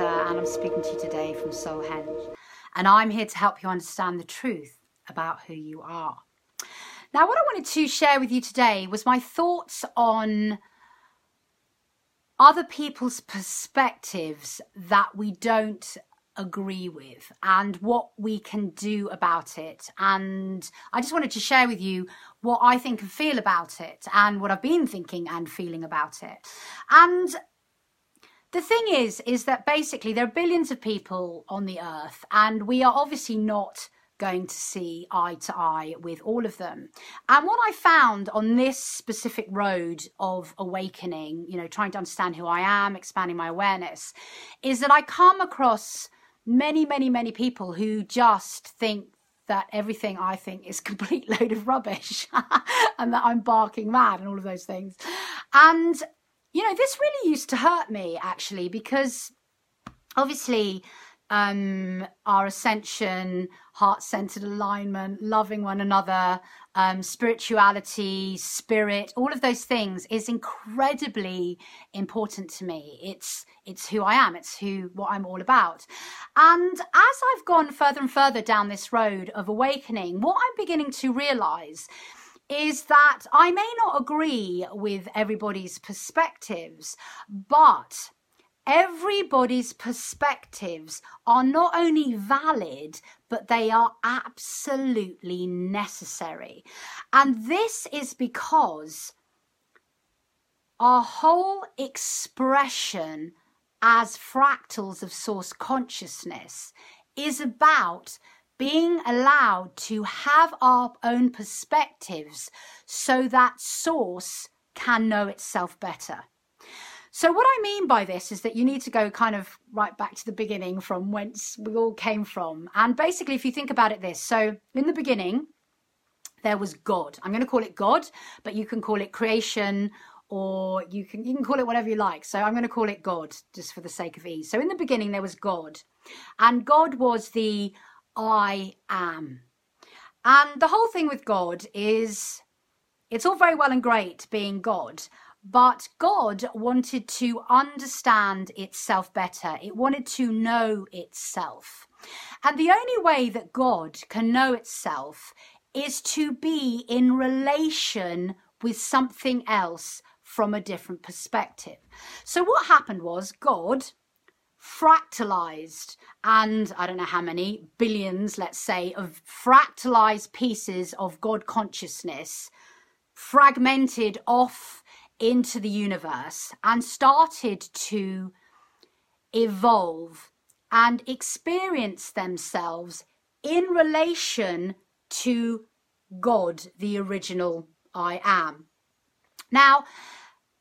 Rita, and I'm speaking to you today from Solhenge. And I'm here to help you understand the truth about who you are. Now, what I wanted to share with you today was my thoughts on other people's perspectives that we don't agree with and what we can do about it. And I just wanted to share with you what I think and feel about it and what I've been thinking and feeling about it. And the thing is, is that basically there are billions of people on the earth, and we are obviously not going to see eye to eye with all of them. And what I found on this specific road of awakening, you know, trying to understand who I am, expanding my awareness, is that I come across many, many, many people who just think that everything I think is complete load of rubbish and that I'm barking mad and all of those things. And, you know, this really used to hurt me actually because obviously um, our ascension, heart centered alignment, loving one another, um, spirituality, spirit, all of those things is incredibly important to me. It's it's who I am. It's who what I'm all about. And as I've gone further and further down this road of awakening, what I'm beginning to realize is that I may not agree with everybody's perspectives, but everybody's perspectives are not only valid, but they are absolutely necessary. And this is because our whole expression as fractals of source consciousness is about being allowed to have our own perspectives so that source can know itself better. So, what I mean by this is that you need to go kind of right back to the beginning from whence we all came from. And basically, if you think about it this so, in the beginning, there was God. I'm going to call it God, but you can call it creation or you can you can call it whatever you like. So I'm going to call it God just for the sake of ease. So in the beginning there was God. And God was the I am. And the whole thing with God is it's all very well and great being God, but God wanted to understand itself better. It wanted to know itself. And the only way that God can know itself is to be in relation with something else from a different perspective. So, what happened was God fractalized, and I don't know how many billions, let's say, of fractalized pieces of God consciousness fragmented off into the universe and started to evolve and experience themselves in relation to God, the original I am. Now,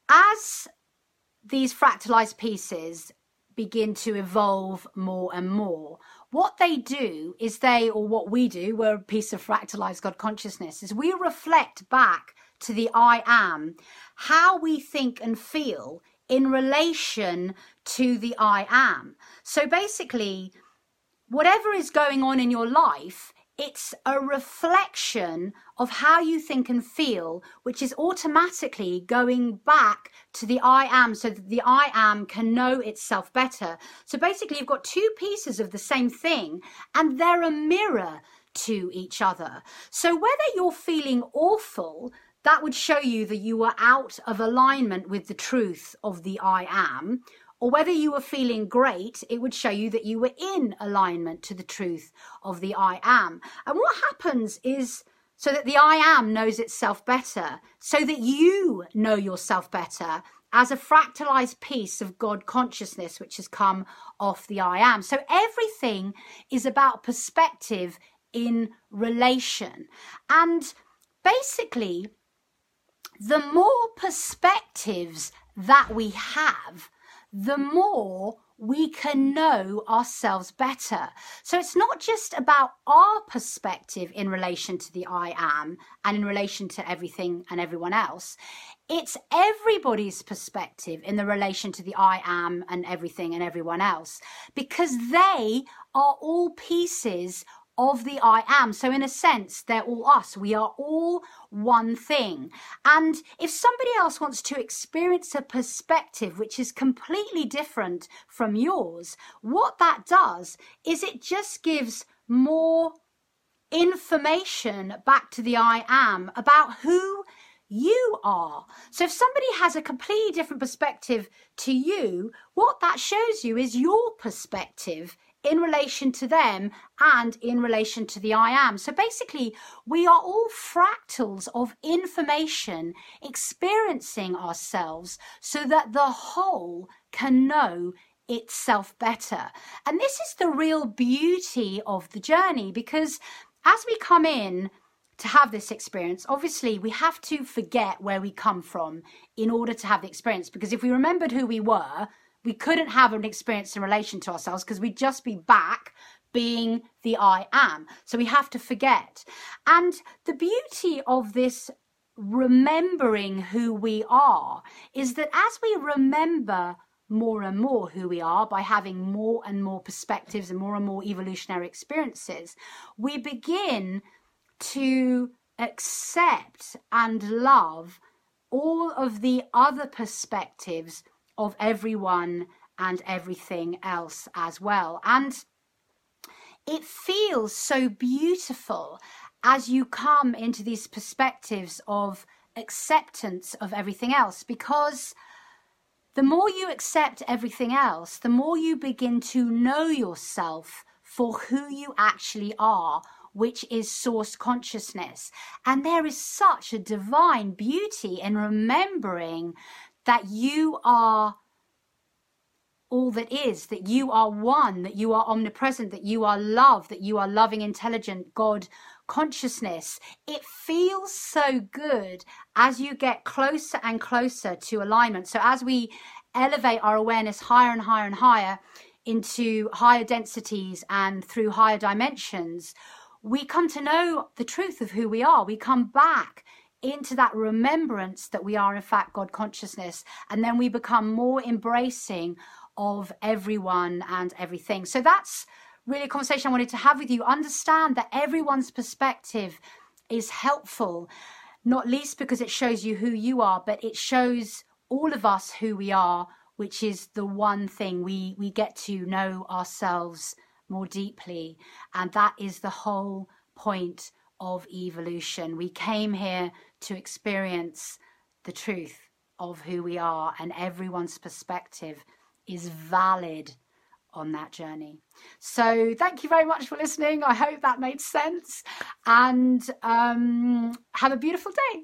as these fractalized pieces begin to evolve more and more, what they do is they, or what we do, we're a piece of fractalized God consciousness, is we reflect back to the I am how we think and feel in relation to the I am. So basically, whatever is going on in your life it's a reflection of how you think and feel, which is automatically going back to the I am so that the I am can know itself better. So basically, you've got two pieces of the same thing and they're a mirror to each other. So whether you're feeling awful, that would show you that you are out of alignment with the truth of the I am, or whether you were feeling great, it would show you that you were in alignment to the truth of the I am. And what happens is so that the I am knows itself better, so that you know yourself better as a fractalized piece of God consciousness which has come off the I am. So everything is about perspective in relation. And basically, the more perspectives that we have, the more we can know ourselves better. So it's not just about our perspective in relation to the I am and in relation to everything and everyone else. It's everybody's perspective in the relation to the I am and everything and everyone else because they are all pieces of the I am. So, in a sense, they're all us. We are all one thing. And if somebody else wants to experience a perspective which is completely different from yours, what that does is it just gives more information back to the I am about who you are. So if somebody has a completely different perspective to you, what that shows you is your perspective in relation to them and in relation to the I am. So basically, we are all fractals of information experiencing ourselves so that the whole can know itself better. And this is the real beauty of the journey because as we come in to have this experience, obviously we have to forget where we come from in order to have the experience. Because if we remembered who we were, we couldn't have an experience in relation to ourselves because we'd just be back being the I am. So we have to forget. And the beauty of this remembering who we are is that as we remember more and more who we are by having more and more perspectives and more and more evolutionary experiences, we begin to accept and love all of the other perspectives of everyone and everything else as well. And it feels so beautiful as you come into these perspectives of acceptance of everything else because the more you accept everything else, the more you begin to know yourself for who you actually are, which is source consciousness. And there is such a divine beauty in remembering that you are all that is, that you are one, that you are omnipresent, that you are love, that you are loving, intelligent God consciousness. It feels so good as you get closer and closer to alignment. So as we elevate our awareness higher and higher and higher into higher densities and through higher dimensions, we come to know the truth of who we are. We come back into that remembrance that we are in fact God consciousness. And then we become more embracing of everyone and everything. So that's really a conversation I wanted to have with you. Understand that everyone's perspective is helpful not least because it shows you who you are but it shows all of us who we are which is the one thing we we get to know ourselves more deeply. And that is the whole point of evolution. We came here to experience the truth of who we are, and everyone's perspective is valid on that journey. So, thank you very much for listening. I hope that made sense, and um, have a beautiful day.